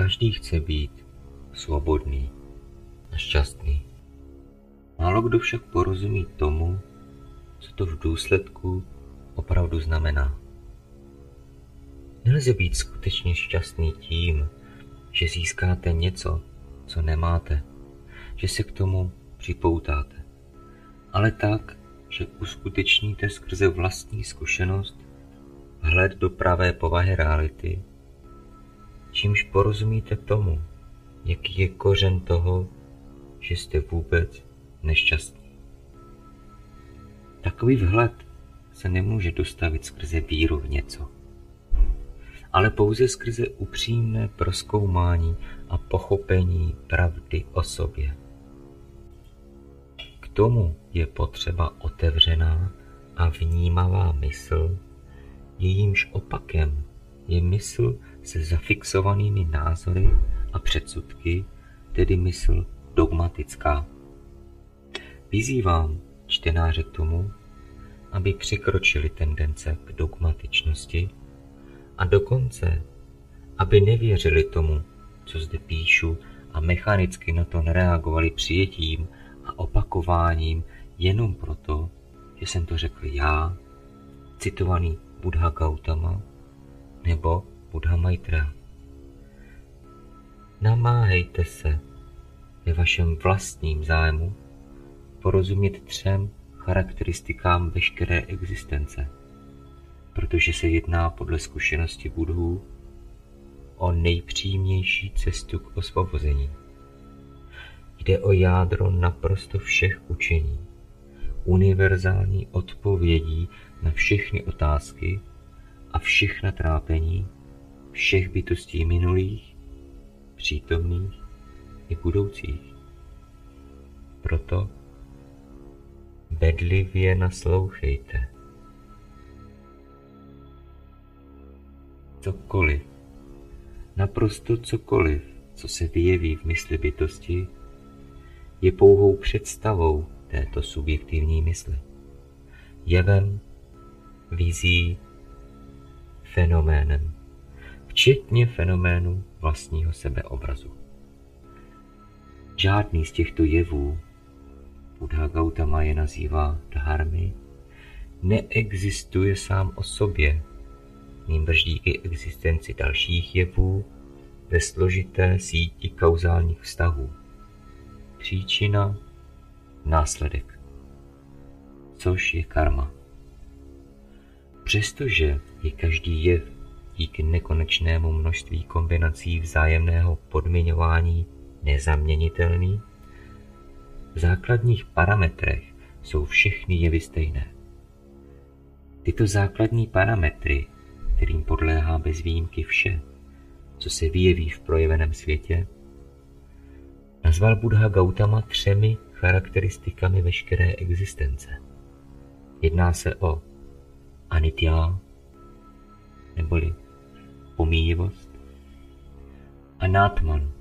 Každý chce být svobodný a šťastný. Málo kdo však porozumí tomu, co to v důsledku opravdu znamená. Nelze být skutečně šťastný tím, že získáte něco, co nemáte, že se k tomu připoutáte, ale tak, že uskutečníte skrze vlastní zkušenost vhled do pravé povahy reality, čímž porozumíte tomu, jaký je kořen toho, že jste vůbec nešťastní. Takový vhled se nemůže dostavit skrze víru v něco, ale pouze skrze upřímné proskoumání a pochopení pravdy o sobě. K tomu je potřeba otevřená a vnímavá mysl, jejímž opakem je mysl se zafixovanými názory a předsudky, tedy mysl dogmatická. Vyzývám čtenáře k tomu, aby překročili tendence k dogmatičnosti a dokonce, aby nevěřili tomu, co zde píšu a mechanicky na to nereagovali přijetím a opakováním jenom proto, že jsem to řekl já, citovaný Buddha Gautama nebo Buddha Maitra. Namáhejte se ve vašem vlastním zájmu porozumět třem charakteristikám veškeré existence, protože se jedná podle zkušenosti budhů o nejpřímější cestu k osvobození. Jde o jádro naprosto všech učení, univerzální odpovědí na všechny otázky a všechna trápení všech bytostí minulých, přítomných i budoucích. Proto bedlivě naslouchejte. Cokoliv, naprosto cokoliv, co se vyjeví v mysli bytosti, je pouhou představou této subjektivní mysli. Jevem, vizí, fenoménem, včetně fenoménu vlastního sebeobrazu. Žádný z těchto jevů, Buddha Gautama je nazývá dharmy, neexistuje sám o sobě, nýbrž díky existenci dalších jevů ve složité síti kauzálních vztahů. Příčina, následek, což je karma. Přestože je každý jev díky nekonečnému množství kombinací vzájemného podmiňování nezaměnitelný, v základních parametrech jsou všechny jevy stejné. Tyto základní parametry, kterým podléhá bez výjimky vše, co se vyjeví v projeveném světě, nazval Buddha Gautama třemi charakteristikami veškeré existence. Jedná se o anitya, neboli pomíjivost, anatman,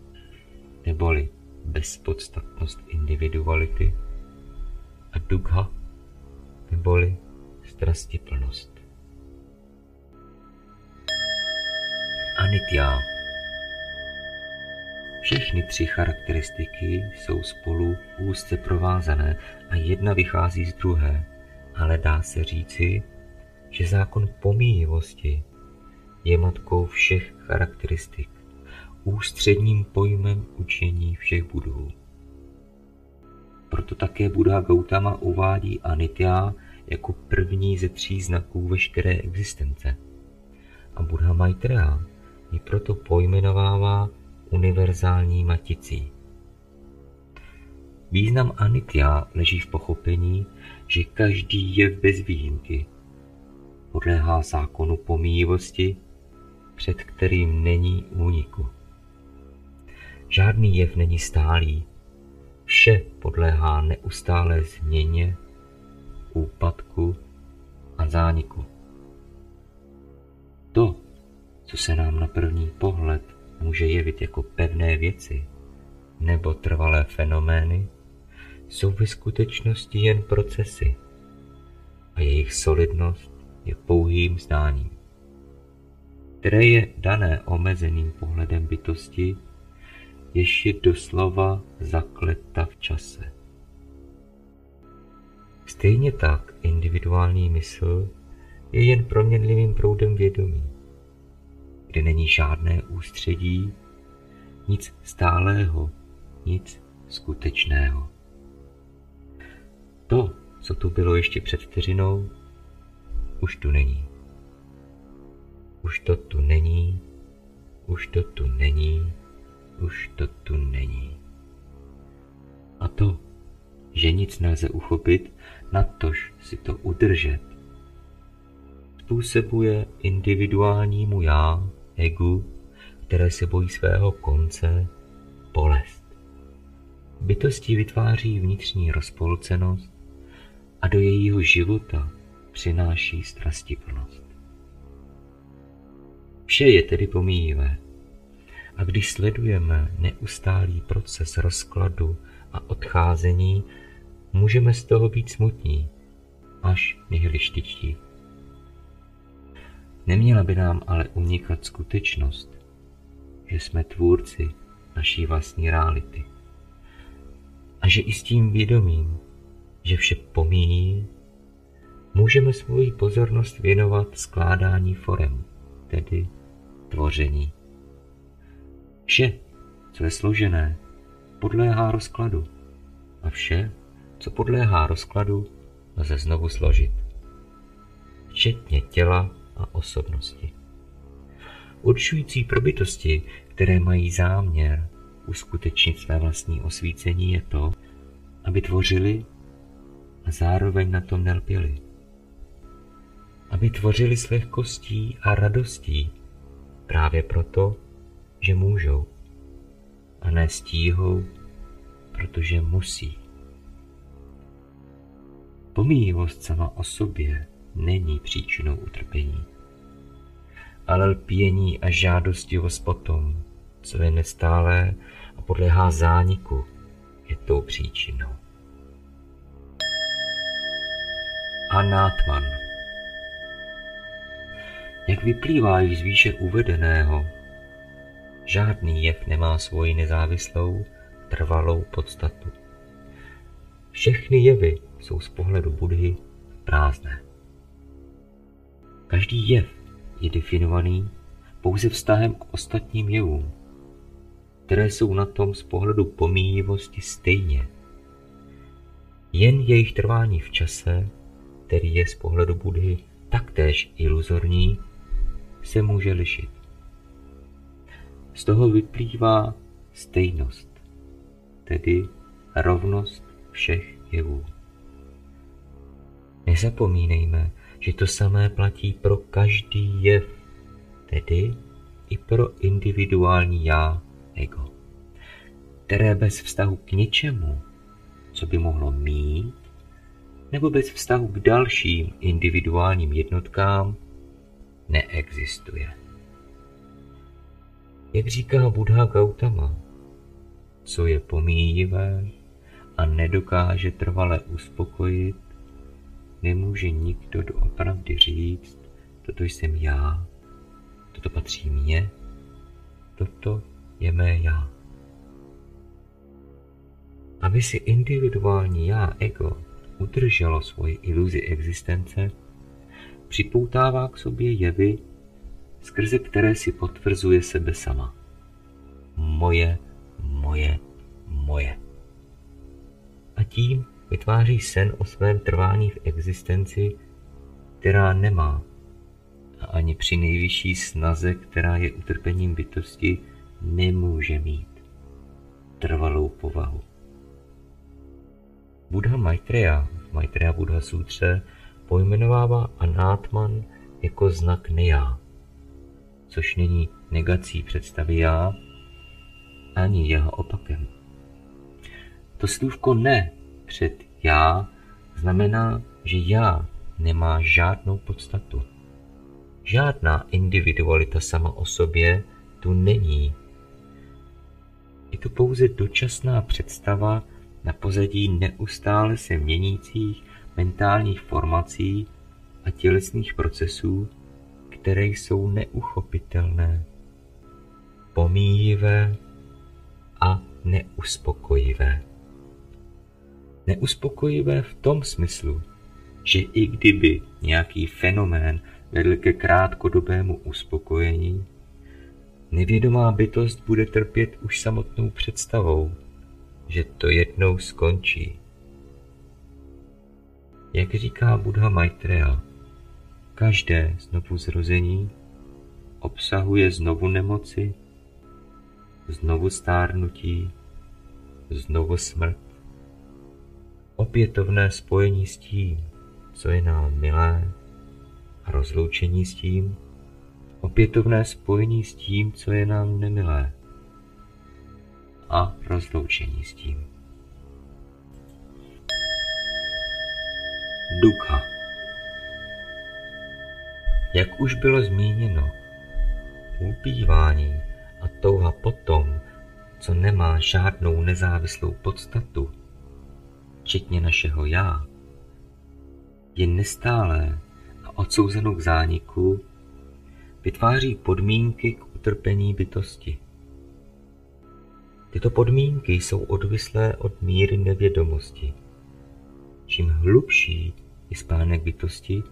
neboli bezpodstatnost individuality a dugha, neboli strastiplnost. Anitya všechny tři charakteristiky jsou spolu úzce provázané a jedna vychází z druhé, ale dá se říci, že zákon pomíjivosti je matkou všech charakteristik ústředním pojmem učení všech budhů. Proto také Buddha Gautama uvádí Anitya jako první ze tří znaků veškeré existence. A Buddha Maitreya ji proto pojmenovává univerzální maticí. Význam Anitya leží v pochopení, že každý je bez výjimky. Podléhá zákonu pomíjivosti, před kterým není úniku. Žádný jev není stálý. Vše podléhá neustálé změně, úpadku a zániku. To, co se nám na první pohled může jevit jako pevné věci nebo trvalé fenomény, jsou ve skutečnosti jen procesy a jejich solidnost je pouhým zdáním. Které je dané omezeným pohledem bytosti, jež je doslova zakleta v čase. Stejně tak individuální mysl je jen proměnlivým proudem vědomí, kde není žádné ústředí, nic stálého, nic skutečného. To, co tu bylo ještě před vteřinou, už tu není. Už to tu není, už to tu není, už to tu není. A to, že nic nelze uchopit, natož si to udržet, způsobuje individuálnímu já, egu, které se bojí svého konce, bolest. Bytosti vytváří vnitřní rozpolcenost a do jejího života přináší strastiplnost. Vše je tedy pomíjivé. A když sledujeme neustálý proces rozkladu a odcházení, můžeme z toho být smutní, až nihilištičtí. Neměla by nám ale unikat skutečnost, že jsme tvůrci naší vlastní reality. A že i s tím vědomím, že vše pomíjí, můžeme svoji pozornost věnovat skládání forem, tedy tvoření. Vše, co je složené, podléhá rozkladu a vše, co podléhá rozkladu, lze znovu složit. Včetně těla a osobnosti. Určující pro bytosti, které mají záměr uskutečnit své vlastní osvícení, je to, aby tvořili a zároveň na tom nelpěli. Aby tvořili s lehkostí a radostí, právě proto, že můžou a ne stíhou, protože musí. Pomíjivost sama o sobě není příčinou utrpení, ale lpění a žádostivost potom, co je nestálé a podléhá zániku, je tou příčinou. Anátman Jak vyplývá již z výše uvedeného, žádný jev nemá svoji nezávislou, trvalou podstatu. Všechny jevy jsou z pohledu Budhy prázdné. Každý jev je definovaný pouze vztahem k ostatním jevům, které jsou na tom z pohledu pomíjivosti stejně. Jen jejich trvání v čase, který je z pohledu Budhy taktéž iluzorní, se může lišit. Z toho vyplývá stejnost, tedy rovnost všech jevů. Nezapomínejme, že to samé platí pro každý jev, tedy i pro individuální já, ego, které bez vztahu k něčemu, co by mohlo mít, nebo bez vztahu k dalším individuálním jednotkám, neexistuje. Jak říká Buddha Gautama, co je pomíjivé a nedokáže trvale uspokojit, nemůže nikdo doopravdy říct, toto jsem já, toto patří mně, toto je mé já. Aby si individuální já, ego, udrželo svoji iluzi existence, připoutává k sobě jevy, skrze které si potvrzuje sebe sama. Moje, moje, moje. A tím vytváří sen o svém trvání v existenci, která nemá a ani při nejvyšší snaze, která je utrpením bytosti, nemůže mít trvalou povahu. Buddha Maitreya Maitreya Buddha Sutře pojmenovává anátman jako znak nejá, což není negací představy já, ani jeho opakem. To slůvko ne před já znamená, že já nemá žádnou podstatu. Žádná individualita sama o sobě tu není. Je to pouze dočasná představa na pozadí neustále se měnících mentálních formací a tělesných procesů, které jsou neuchopitelné, pomíjivé a neuspokojivé. Neuspokojivé v tom smyslu, že i kdyby nějaký fenomén vedl ke krátkodobému uspokojení, nevědomá bytost bude trpět už samotnou představou, že to jednou skončí. Jak říká Buddha Maitreya, každé znovu zrození obsahuje znovu nemoci, znovu stárnutí, znovu smrt, opětovné spojení s tím, co je nám milé, a rozloučení s tím, opětovné spojení s tím, co je nám nemilé a rozloučení s tím. Duka Jak už bylo zmíněno, upívání a touha potom, co nemá žádnou nezávislou podstatu, včetně našeho já, je nestálé a odsouzenou k zániku, vytváří podmínky k utrpení bytosti. Tyto podmínky jsou odvislé od míry nevědomosti. Čím hlubší je spánek bytosti,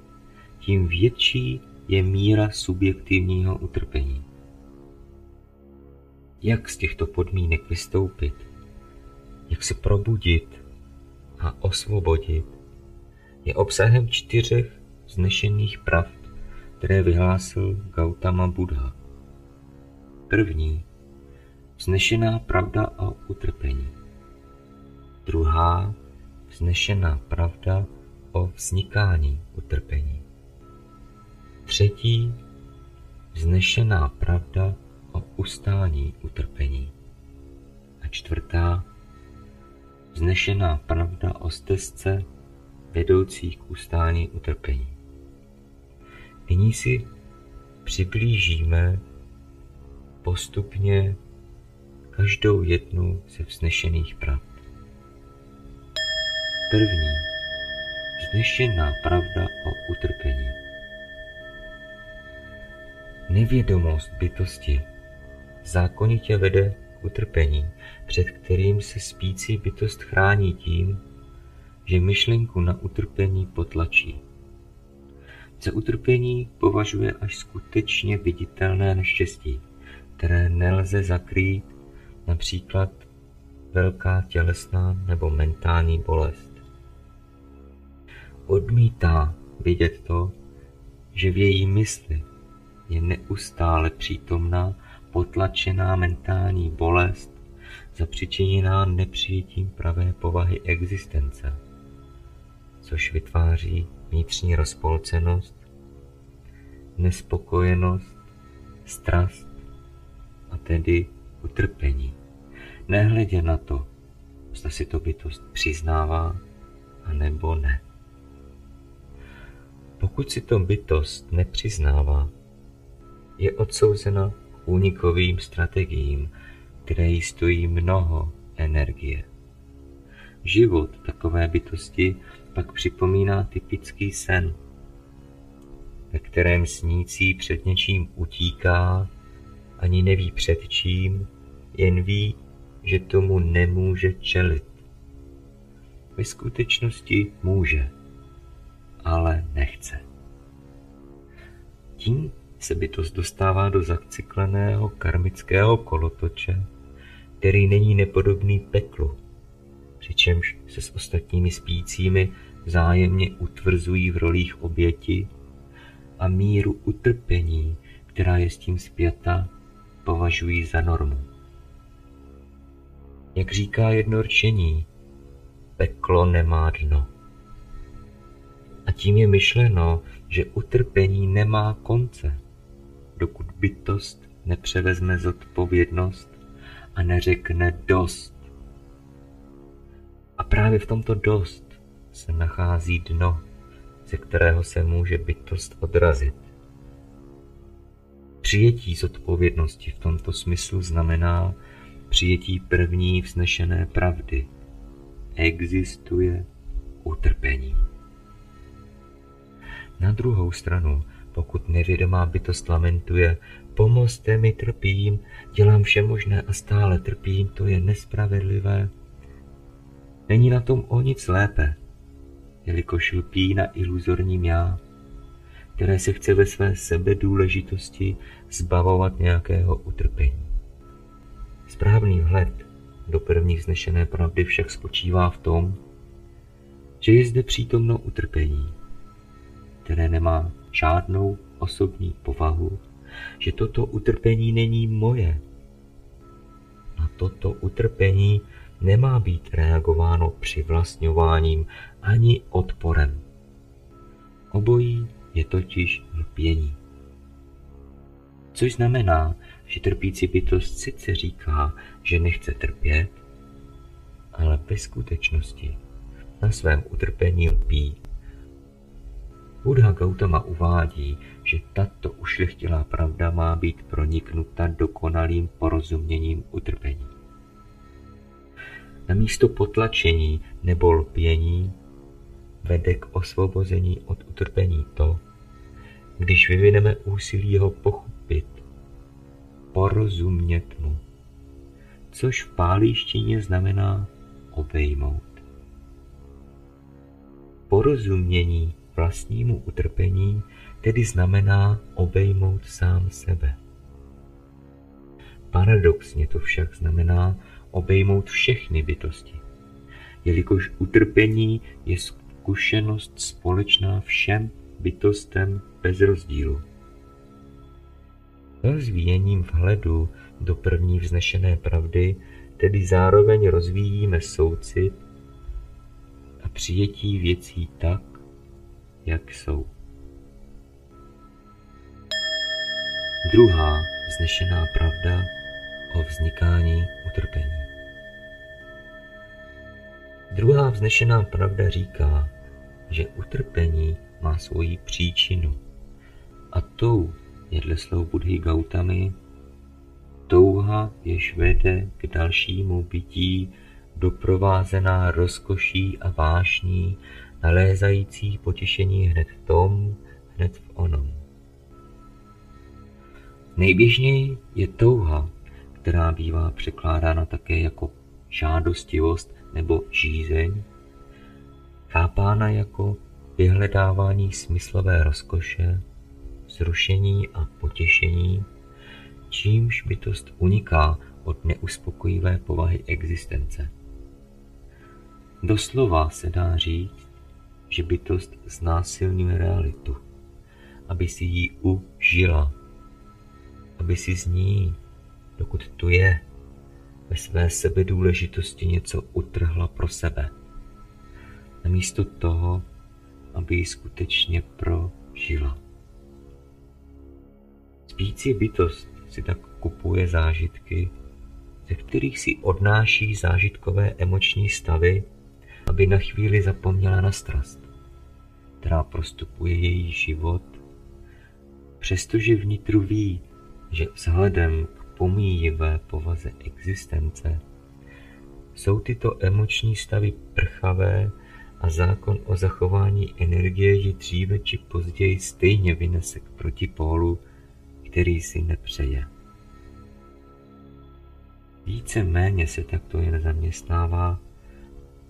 tím větší je míra subjektivního utrpení. Jak z těchto podmínek vystoupit? Jak se probudit a osvobodit? Je obsahem čtyřech znešených pravd, které vyhlásil Gautama Buddha. První vznešená pravda o utrpení. Druhá vznešená pravda o vznikání utrpení. Třetí vznešená pravda o ustání utrpení. A čtvrtá vznešená pravda o stezce vedoucí k ustání utrpení. Nyní si přiblížíme postupně každou jednu ze vznešených pravd. První. Vznešená pravda o utrpení. Nevědomost bytosti zákonitě vede k utrpení, před kterým se spící bytost chrání tím, že myšlenku na utrpení potlačí. Za utrpení považuje až skutečně viditelné neštěstí, které nelze zakrýt, například velká tělesná nebo mentální bolest. Odmítá vidět to, že v její mysli je neustále přítomná potlačená mentální bolest zapřičiněná nepřijetím pravé povahy existence, což vytváří vnitřní rozpolcenost, nespokojenost, strast a tedy utrpení. Nehledě na to, zda si to bytost přiznává a nebo ne. Pokud si to bytost nepřiznává, je odsouzena k únikovým strategiím, které jí stojí mnoho energie. Život takové bytosti pak připomíná typický sen, ve kterém snící před něčím utíká, ani neví před čím, jen ví, že tomu nemůže čelit. Ve skutečnosti může, ale nechce. Tím se bytost dostává do zacykleného karmického kolotoče, který není nepodobný peklu, přičemž se s ostatními spícími vzájemně utvrzují v rolích oběti a míru utrpení, která je s tím zpěta, považují za normu. Jak říká jedno rčení, peklo nemá dno. A tím je myšleno, že utrpení nemá konce, dokud bytost nepřevezme zodpovědnost a neřekne dost. A právě v tomto dost se nachází dno, ze kterého se může bytost odrazit. Přijetí zodpovědnosti v tomto smyslu znamená přijetí první vznešené pravdy. Existuje utrpení. Na druhou stranu Pokud nevědomá bytost lamentuje, pomozte mi, trpím, dělám vše možné a stále trpím, to je nespravedlivé. Není na tom o nic lépe, jelikož lpí na iluzorním já, které se chce ve své sebedůležitosti zbavovat nějakého utrpení. Správný vhled do první vznešené pravdy však spočívá v tom, že je zde přítomno utrpení, které nemá žádnou osobní povahu, že toto utrpení není moje. Na toto utrpení nemá být reagováno přivlastňováním ani odporem. Obojí je totiž lpění. Což znamená, že trpící bytost sice říká, že nechce trpět, ale ve skutečnosti na svém utrpení lpí. Buddha Gautama uvádí, že tato ušlechtilá pravda má být proniknuta dokonalým porozuměním utrpení. Na místo potlačení nebo lpění vede k osvobození od utrpení to, když vyvineme úsilí ho pochopit, porozumět mu, což v pálíštině znamená obejmout. Porozumění vlastnímu utrpení tedy znamená obejmout sám sebe. Paradoxně to však znamená obejmout všechny bytosti, jelikož utrpení je zkušenost společná všem bytostem bez rozdílu. Rozvíjením vhledu do první vznešené pravdy tedy zároveň rozvíjíme soucit a přijetí věcí tak, jak jsou. Druhá vznešená pravda o vznikání utrpení. Druhá vznešená pravda říká, že utrpení má svoji příčinu a tou je dle slov Budhy Gautamy touha, jež vede k dalšímu bytí, doprovázená rozkoší a vášní, nalézající potěšení hned v tom, hned v onom. Nejběžněji je touha, která bývá překládána také jako žádostivost nebo žízeň, chápána jako vyhledávání smyslové rozkoše, zrušení a potěšení, čímž bytost uniká od neuspokojivé povahy existence. Doslova se dá říct, že bytost znásilňuje realitu, aby si ji užila, aby si z ní, dokud tu je, ve své sebedůležitosti něco utrhla pro sebe. Namísto toho, aby ji skutečně prožila. Spící bytost si tak kupuje zážitky, ze kterých si odnáší zážitkové emoční stavy, aby na chvíli zapomněla na strast, která prostupuje její život, přestože vnitru ví, že vzhledem k pomíjivé povaze existence jsou tyto emoční stavy prchavé a zákon o zachování energie ji dříve či později stejně vynese k protipólu, který si nepřeje. Více méně se takto jen zaměstnává,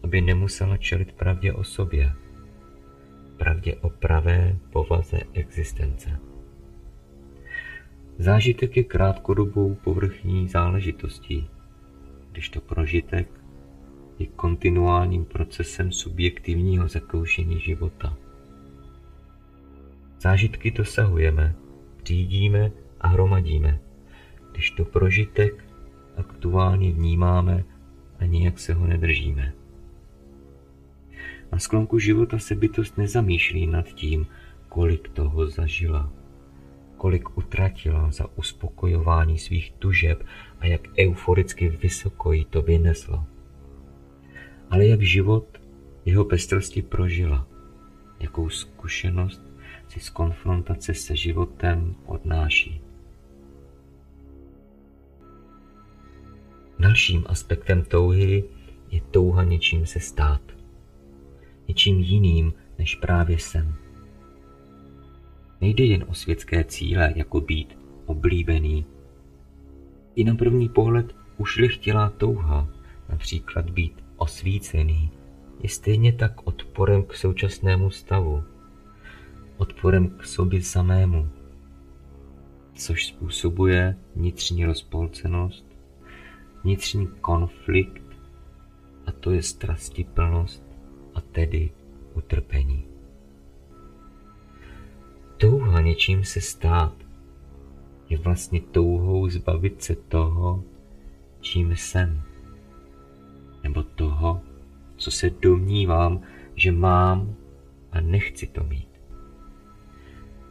aby nemusela čelit pravdě o sobě, pravdě o pravé povaze existence. Zážitek je krátkodobou povrchní záležitostí, když to prožitek je kontinuálním procesem subjektivního zakoušení života. Zážitky dosahujeme, řídíme a hromadíme, když to prožitek aktuálně vnímáme a nijak se ho nedržíme. Na sklonku života se bytost nezamýšlí nad tím, kolik toho zažila, kolik utratila za uspokojování svých tužeb a jak euforicky vysoko jí to vyneslo. Ale jak život jeho pestrosti prožila, jakou zkušenost si z konfrontace se životem odnáší. Dalším aspektem touhy je touha něčím se stát. Něčím jiným, než právě jsem. Nejde jen o světské cíle, jako být oblíbený. I na první pohled ušlechtilá touha, například být osvícený, je stejně tak odporem k současnému stavu, odporem k sobě samému, což způsobuje vnitřní rozpolcenost, vnitřní konflikt, a to je strastiplnost a tedy utrpení. Touha něčím se stát je vlastně touhou zbavit se toho, čím jsem, nebo toho, co se domnívám, že mám a nechci to mít.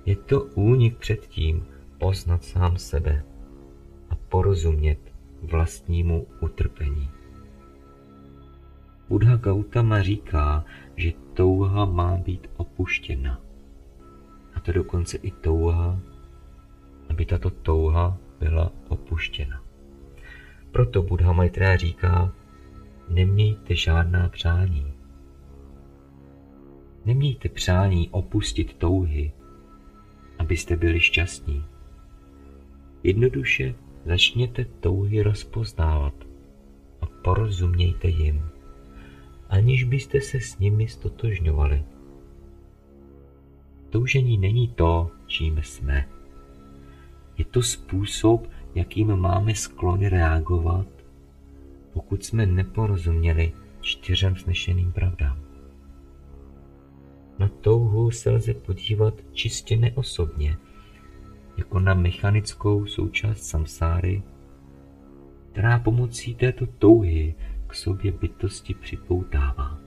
Je to únik před tím poznat sám sebe a porozumět vlastnímu utrpení. Buddha Gautama říká, že touha má být opuštěna. A to dokonce i touha, aby tato touha byla opuštěna. Proto Buddha Maitreya říká, nemějte žádná přání. Nemějte přání opustit touhy, abyste byli šťastní. Jednoduše začněte touhy rozpoznávat a porozumějte jim, aniž byste se s nimi stotožňovali. Toužení není to, čím jsme. Je to způsob, jakým máme sklony reagovat, pokud jsme neporozuměli čtyřem snešeným pravdám. Na touhu se lze podívat čistě neosobně, jako na mechanickou součást samsáry, která pomocí této touhy k sobě bytosti připoutává.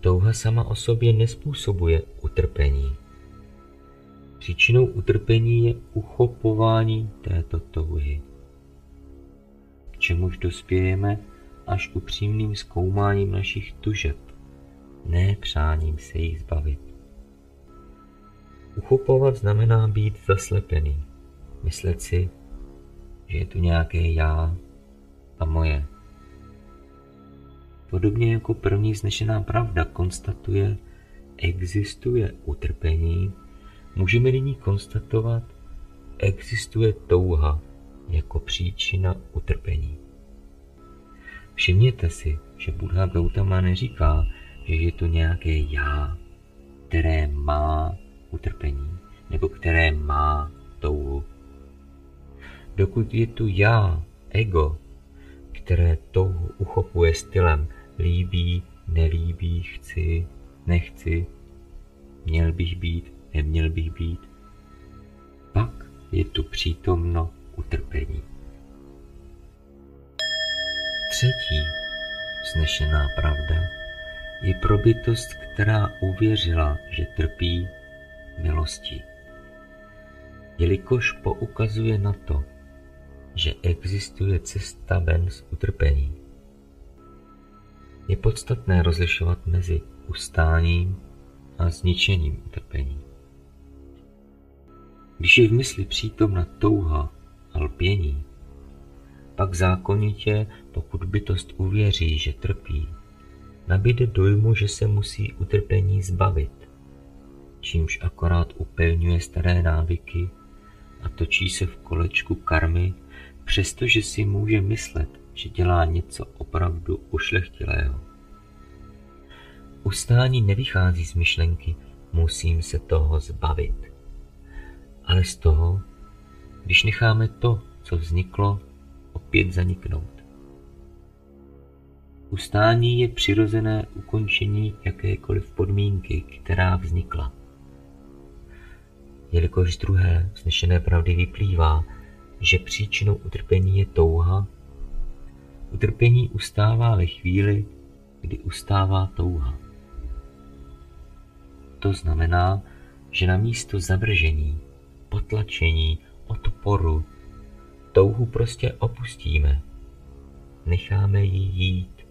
Touha sama o sobě nespůsobuje utrpení. Příčinou utrpení je uchopování této touhy. K čemuž dospějeme až upřímným zkoumáním našich tužeb, ne přáním se jich zbavit. Uchopovat znamená být zaslepený, myslet si, že je tu nějaké já a moje. Podobně jako první znešená pravda konstatuje, existuje utrpení, můžeme nyní konstatovat, existuje touha jako příčina utrpení. Všimněte si, že Buddha Gautama neříká, že je to nějaké já, které má utrpení, nebo které má touhu. Dokud je tu já, ego, které touhu uchopuje stylem líbí, nelíbí, chci, nechci, měl bych být, neměl bych být, pak je tu přítomno utrpení. Třetí znešená pravda je probitost, která uvěřila, že trpí milostí. Jelikož poukazuje na to, že existuje cesta ven z utrpení. Je podstatné rozlišovat mezi ustáním a zničením utrpení. Když je v mysli přítomna touha a lpění, pak zákonitě, pokud bytost uvěří, že trpí, nabíde dojmu, že se musí utrpení zbavit, čímž akorát upevňuje staré návyky a točí se v kolečku karmy, přestože si může myslet, že dělá něco opravdu ušlechtilého. Ustání nevychází z myšlenky musím se toho zbavit, ale z toho, když necháme to, co vzniklo, opět zaniknout. Ustání je přirozené ukončení jakékoliv podmínky, která vznikla. Jelikož z druhé vznešené pravdy vyplývá, že příčinou utrpení je touha, utrpení ustává ve chvíli, kdy ustává touha. To znamená, že na místo zavržení, potlačení, odporu, touhu prostě opustíme. Necháme ji jít.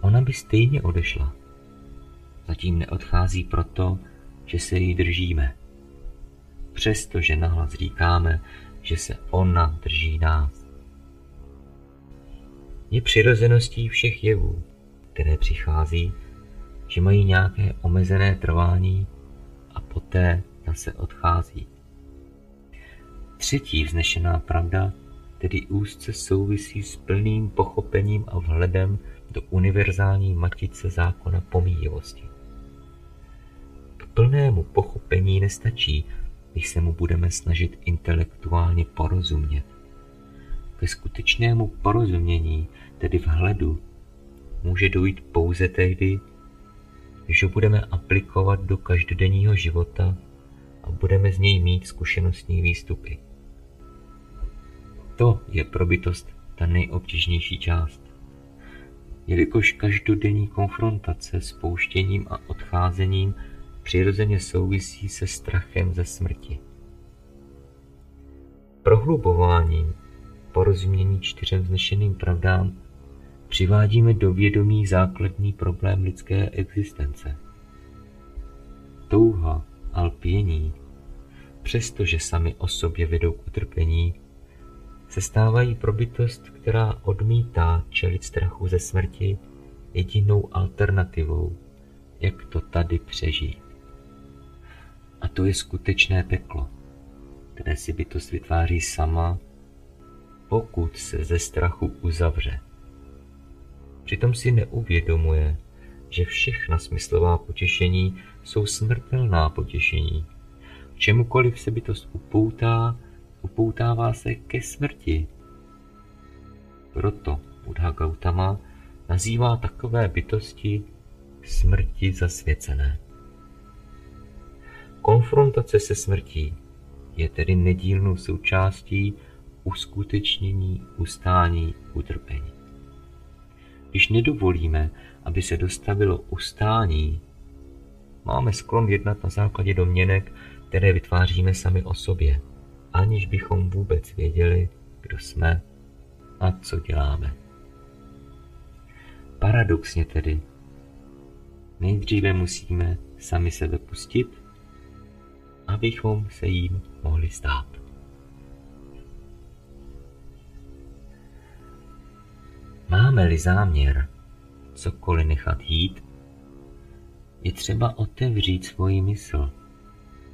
Ona by stejně odešla. Zatím neodchází proto, že se jí držíme. Přestože nahlas říkáme, že se ona drží nás. Je přirozeností všech jevů, které přichází že mají nějaké omezené trvání a poté zase odchází. Třetí vznešená pravda tedy úzce souvisí s plným pochopením a vhledem do univerzální matice zákona pomíjivosti. K plnému pochopení nestačí, když se mu budeme snažit intelektuálně porozumět. Ke skutečnému porozumění, tedy vhledu, může dojít pouze tehdy, když ho budeme aplikovat do každodenního života a budeme z něj mít zkušenostní výstupy. To je pro bytost ta nejobtížnější část. Jelikož každodenní konfrontace s pouštěním a odcházením přirozeně souvisí se strachem ze smrti. Prohlubováním porozumění čtyřem vznešeným pravdám přivádíme do vědomí základní problém lidské existence. Touha a lpění, přestože sami o sobě vedou k utrpení, se stávají pro bytost, která odmítá čelit strachu ze smrti, jedinou alternativou, jak to tady přežít. A to je skutečné peklo, které si bytost vytváří sama, pokud se ze strachu uzavře. Přitom si neuvědomuje, že všechna smyslová potěšení jsou smrtelná potěšení. Čemukoliv se bytost upoutá, upoutává se ke smrti. Proto Buddha Gautama nazývá takové bytosti smrti zasvěcené. Konfrontace se smrtí je tedy nedílnou součástí uskutečnění ustání utrpení. Když nedovolíme, aby se dostavilo ustání, máme sklon jednat na základě domněnek, které vytváříme sami o sobě, aniž bychom vůbec věděli, kdo jsme a co děláme. Paradoxně tedy, nejdříve musíme sami sebe pustit, abychom se jím mohli stát. Máme-li záměr cokoliv nechat jít, je třeba otevřít svoji mysl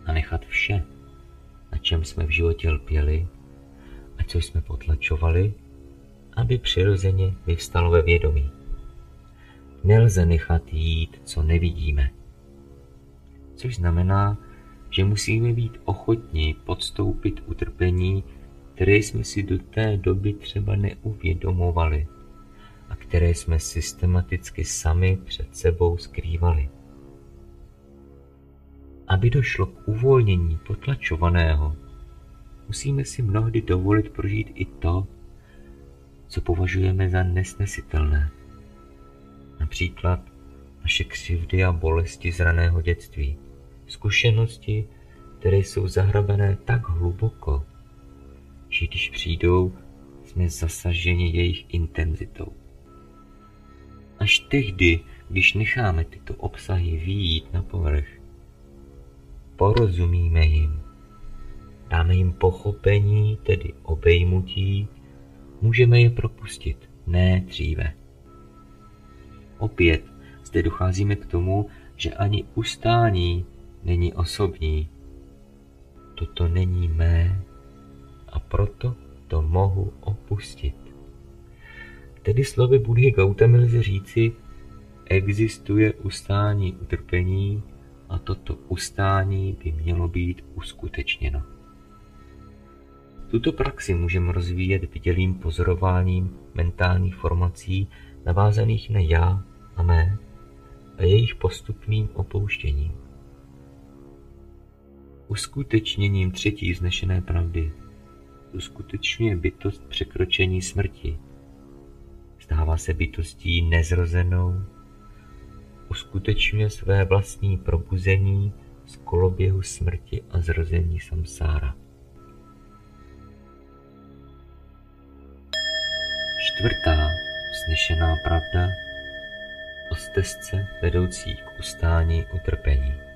a nechat vše, na čem jsme v životě lpěli a co jsme potlačovali, aby přirozeně vyvstalo ve vědomí. Nelze nechat jít, co nevidíme. Což znamená, že musíme být ochotní podstoupit utrpení, které jsme si do té doby třeba neuvědomovali a které jsme systematicky sami před sebou skrývali. Aby došlo k uvolnění potlačovaného, musíme si mnohdy dovolit prožít i to, co považujeme za nesnesitelné. Například naše křivdy a bolesti z raného dětství, zkušenosti, které jsou zahrabené tak hluboko, že když přijdou, jsme zasaženi jejich intenzitou. Až tehdy, když necháme tyto obsahy výjít na povrch, porozumíme jim, dáme jim pochopení, tedy obejmutí, můžeme je propustit, ne dříve. Opět zde docházíme k tomu, že ani ustání není osobní. Toto není mé a proto to mohu opustit. Tedy slovy Budhy Gautamy lze říci, existuje ustání utrpení a toto ustání by mělo být uskutečněno. Tuto praxi můžeme rozvíjet vidělým pozorováním mentálních formací navázaných na já a mé a jejich postupným opouštěním. Uskutečněním třetí vznešené pravdy uskutečňuje bytost překročení smrti, stává se bytostí nezrozenou, uskutečňuje své vlastní probuzení z koloběhu smrti a zrození samsára. Čtvrtá vznešená pravda o stezce vedoucí k ustání utrpení.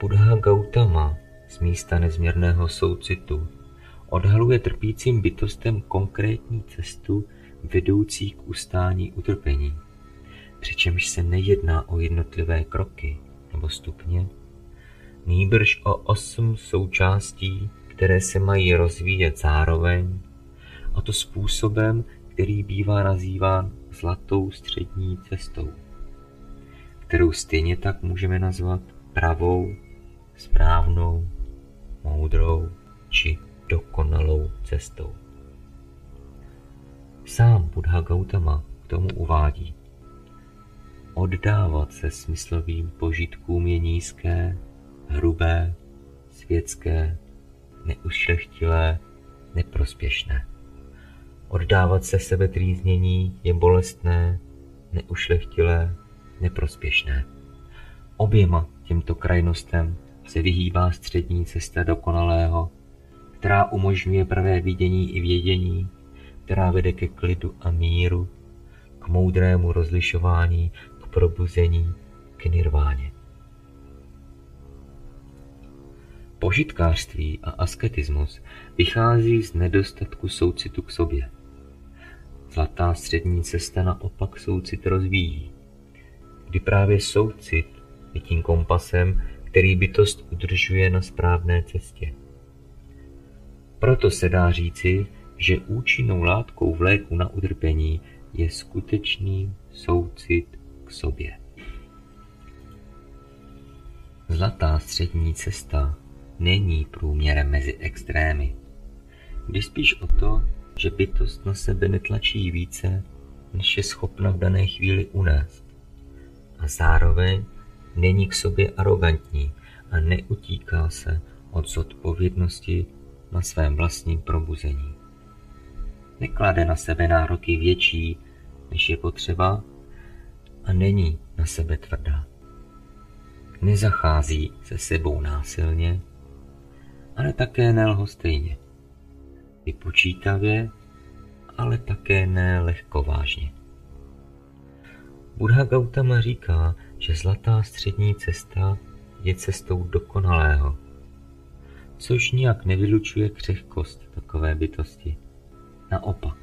Buddha Gautama z místa nezměrného soucitu odhaluje trpícím bytostem konkrétní cestu vedoucí k ustání utrpení. přičemž se nejedná o jednotlivé kroky nebo stupně, nýbrž o osm součástí, které se mají rozvíjet zároveň, a to způsobem, který bývá nazýván zlatou střední cestou, kterou stejně tak můžeme nazvat pravou, správnou, moudrou či dokonalou cestou. Sám Buddha Gautama k tomu uvádí. Oddávat se smyslovým požitkům je nízké, hrubé, světské, neušlechtilé, neprospěšné. Oddávat se sebetrýznění je bolestné, neušlechtilé, neprospěšné. Oběma těmto krajnostem se vyhýbá střední cesta dokonalého, která umožňuje pravé vidění i vědění, která vede ke klidu a míru, k moudrému rozlišování, k probuzení, k nirváně. Požitkářství a asketismus vychází z nedostatku soucitu k sobě. Zlatá střední cesta naopak soucit rozvíjí, kdy právě soucit je tím kompasem, který bytost udržuje na správné cestě. Proto se dá říci, že účinnou látkou v léku na utrpení je skutečný soucit k sobě. Zlatá střední cesta není průměrem mezi extrémy. Jde spíš o to, že bytost na sebe netlačí více, než je schopna v dané chvíli unést. A zároveň není k sobě arrogantní a neutíká se od zodpovědnosti na svém vlastním probuzení. Neklade na sebe nároky větší, než je potřeba a není na sebe tvrdá. Nezachází se sebou násilně, ale také nelhostejně. Vypočítavě, ale také ne lehkovážně. Buddha Gautama říká, že zlatá střední cesta je cestou dokonalého, což nijak nevylučuje křehkost takové bytosti. Naopak,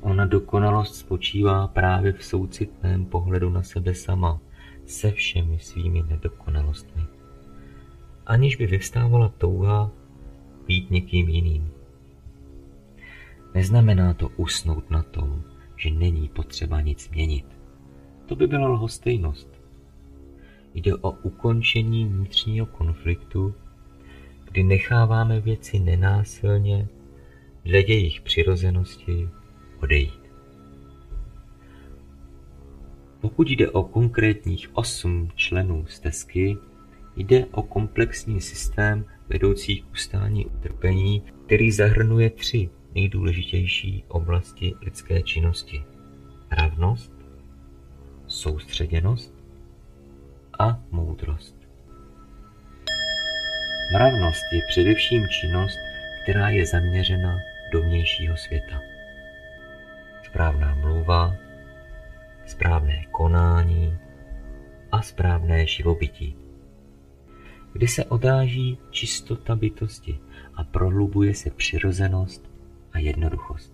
ona dokonalost spočívá právě v soucitném pohledu na sebe sama, se všemi svými nedokonalostmi, aniž by vyvstávala touha být někým jiným. Neznamená to usnout na tom, že není potřeba nic měnit. To by byla lhostejnost. Jde o ukončení vnitřního konfliktu, kdy necháváme věci nenásilně dle jejich přirozenosti odejít. Pokud jde o konkrétních osm členů stezky, jde o komplexní systém vedoucí k ustání utrpení, který zahrnuje tři nejdůležitější oblasti lidské činnosti. Ravnost, soustředěnost a moudrost. Mravnost je především činnost, která je zaměřena do vnějšího světa. Správná mluva, správné konání a správné živobytí, kdy se odráží čistota bytosti a prohlubuje se přirozenost a jednoduchost.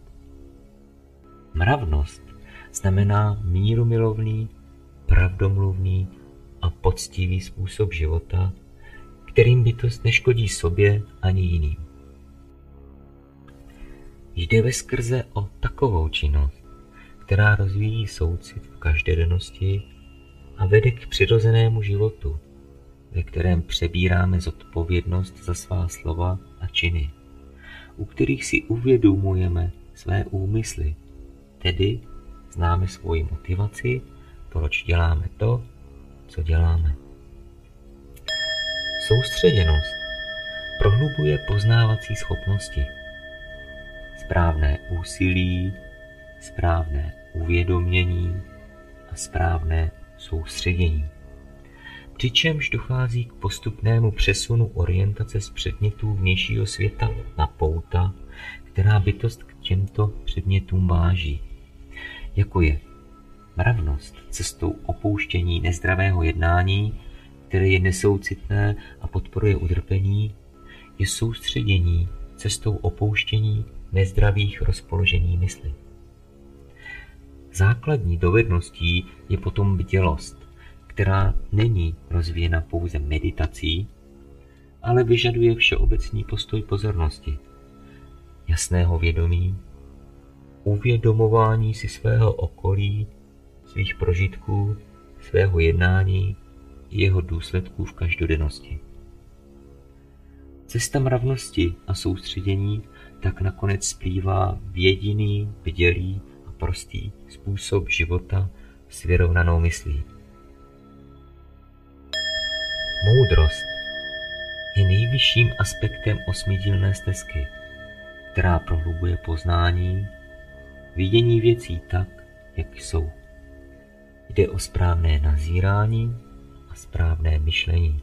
Mravnost znamená mírumilovný, pravdomluvný a poctivý způsob života, kterým bytost neškodí sobě ani jiným. Jde ve skrze o takovou činnost, která rozvíjí soucit v každodennosti a vede k přirozenému životu, ve kterém přebíráme zodpovědnost za svá slova a činy, u kterých si uvědomujeme své úmysly, tedy známe svoji motivaci, proč děláme to, co děláme. Soustředěnost prohlubuje poznávací schopnosti. Správné úsilí, správné uvědomění a správné soustředění. Přičemž dochází k postupnému přesunu orientace z předmětů vnějšího světa na pouta, která bytost k těmto předmětům váží, jako je mravnost cestou opouštění nezdravého jednání, které je nesoucitné a podporuje utrpení, je soustředění cestou opouštění nezdravých rozpoložení mysli. Základní dovedností je potom bdělost, která není rozvíjena pouze meditací, ale vyžaduje všeobecný postoj pozornosti, jasného vědomí, uvědomování si svého okolí, svých prožitků, svého jednání i jeho důsledků v každodennosti. Cesta mravnosti a soustředění tak nakonec splývá v jediný, bdělý a prostý způsob života s vyrovnanou myslí. Moudrost je nejvyšším aspektem osmidílné stezky, která prohlubuje poznání, vidění věcí tak, jak jsou. Jde o správné nazírání a správné myšlení.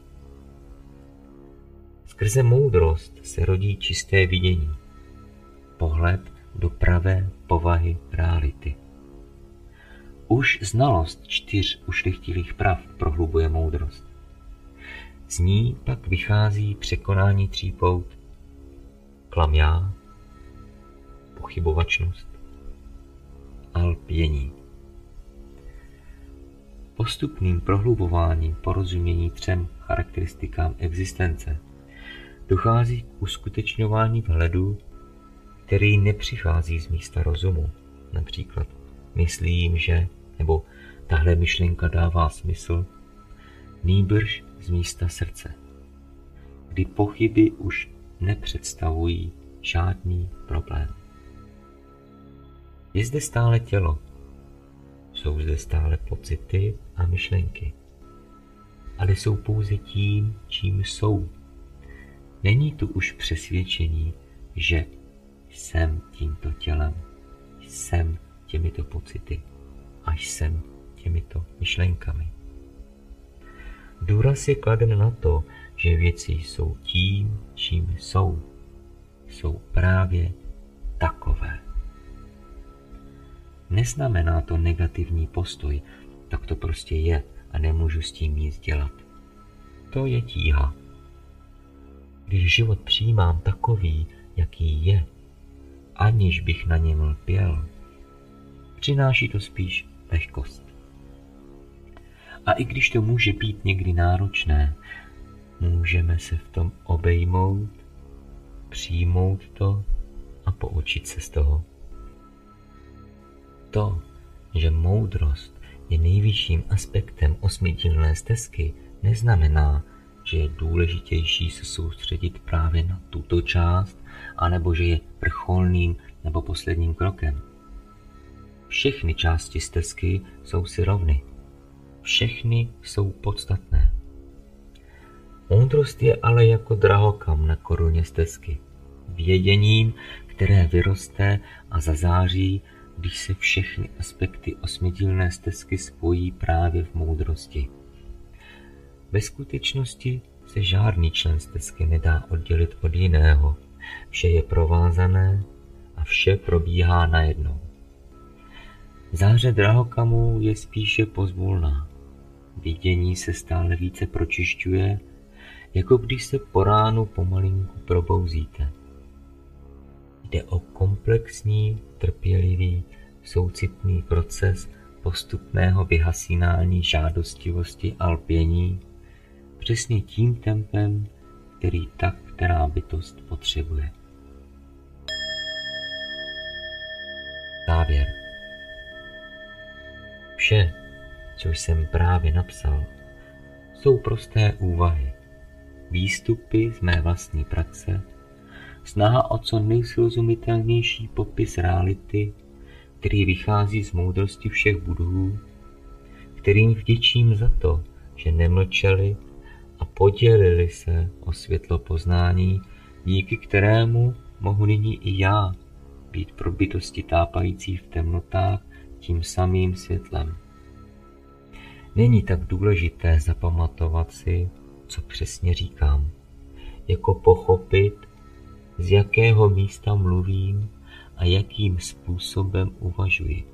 Skrze moudrost se rodí čisté vidění, pohled do pravé povahy reality. Už znalost čtyř ušlechtilých prav prohlubuje moudrost. Z ní pak vychází překonání tří pout, klam já, pochybovačnost a lpění. Postupným prohlubováním porozumění třem charakteristikám existence dochází k uskutečňování vhledu, který nepřichází z místa rozumu. Například myslím, že, nebo tahle myšlenka dává smysl, nýbrž z místa srdce, kdy pochyby už nepředstavují žádný problém. Je zde stále tělo, jsou zde stále pocity a myšlenky, ale jsou pouze tím, čím jsou. Není tu už přesvědčení, že jsem tímto tělem, jsem těmito pocity a jsem těmito myšlenkami. Důraz je kladen na to, že věci jsou tím, čím jsou. Jsou právě takové. Neznamená to negativní postoj, tak to prostě je a nemůžu s tím nic dělat. To je tíha. Když život přijímám takový, jaký je, aniž bych na něm lpěl, přináší to spíš lehkost. A i když to může být někdy náročné, můžeme se v tom obejmout, přijmout to a poučit se z toho. To, že moudrost je nejvyšším aspektem osmidílné stezky, neznamená, že je důležitější se soustředit právě na tuto část, anebo že je vrcholným nebo posledním krokem. Všechny části stezky jsou si rovny všechny jsou podstatné. Moudrost je ale jako drahokam na koruně stezky, věděním, které vyroste a zazáří, když se všechny aspekty osmidílné stezky spojí právě v moudrosti. Ve skutečnosti se žádný člen stezky nedá oddělit od jiného. Vše je provázané a vše probíhá najednou. Záře drahokamů je spíše pozvolná. Vidění se stále více pročišťuje, jako když se po ránu pomalinku probouzíte. Jde o komplexní, trpělivý, soucitný proces postupného vyhasínání žádostivosti a lpění, přesně tím tempem, který tak která bytost potřebuje. Závěr. Vše, co jsem právě napsal, jsou prosté úvahy, výstupy z mé vlastní praxe, snaha o co nejsrozumitelnější popis reality, který vychází z moudrosti všech budhů, kterým vděčím za to, že nemlčeli a podělili se o světlo poznání, díky kterému mohu nyní i já být pro bytosti tápající v temnotách tím samým světlem. Není tak důležité zapamatovat si, co přesně říkám, jako pochopit, z jakého místa mluvím a jakým způsobem uvažuji.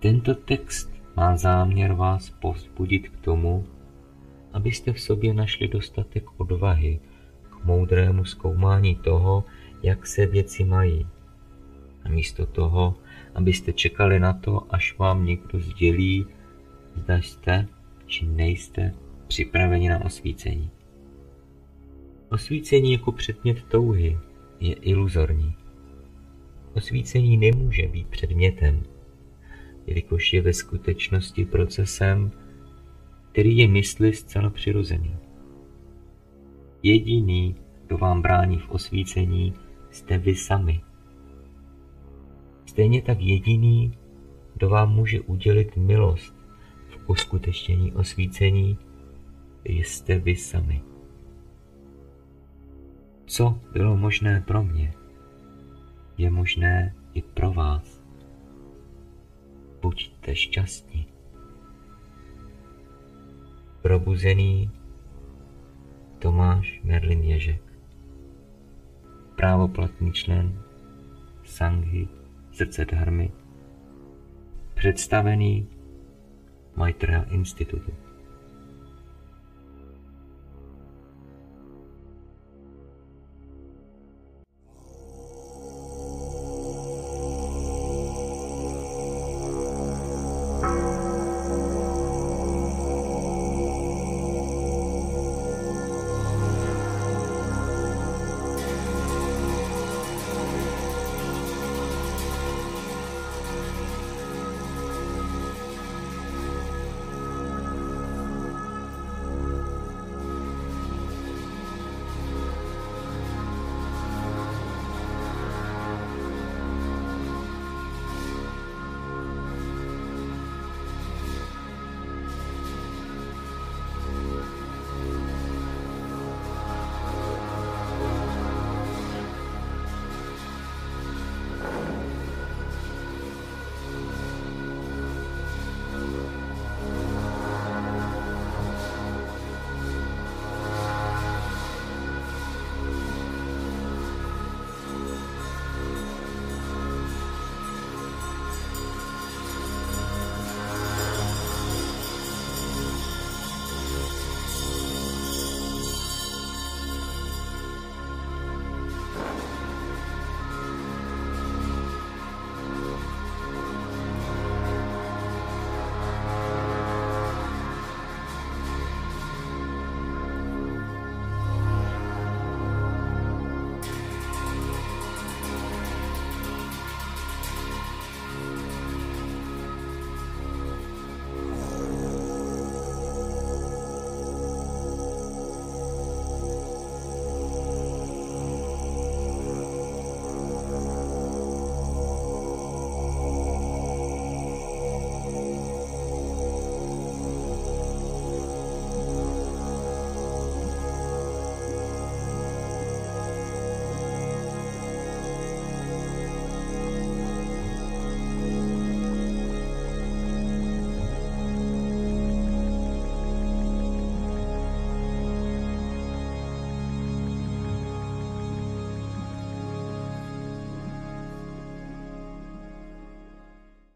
Tento text má záměr vás povzbudit k tomu, abyste v sobě našli dostatek odvahy k moudrému zkoumání toho, jak se věci mají, a místo toho, abyste čekali na to, až vám někdo sdělí, zda jste či nejste připraveni na osvícení. Osvícení jako předmět touhy je iluzorní. Osvícení nemůže být předmětem, jelikož je ve skutečnosti procesem, který je mysli zcela přirozený. Jediný, kdo vám brání v osvícení, jste vy sami. Stejně tak jediný, kdo vám může udělit milost v uskutečnění osvícení, jste vy sami. Co bylo možné pro mě, je možné i pro vás. Buďte šťastní. Probuzený Tomáš Merlin Ježek Právoplatný člen Sanghy Srdce Dharmy Představený Maitreya institutu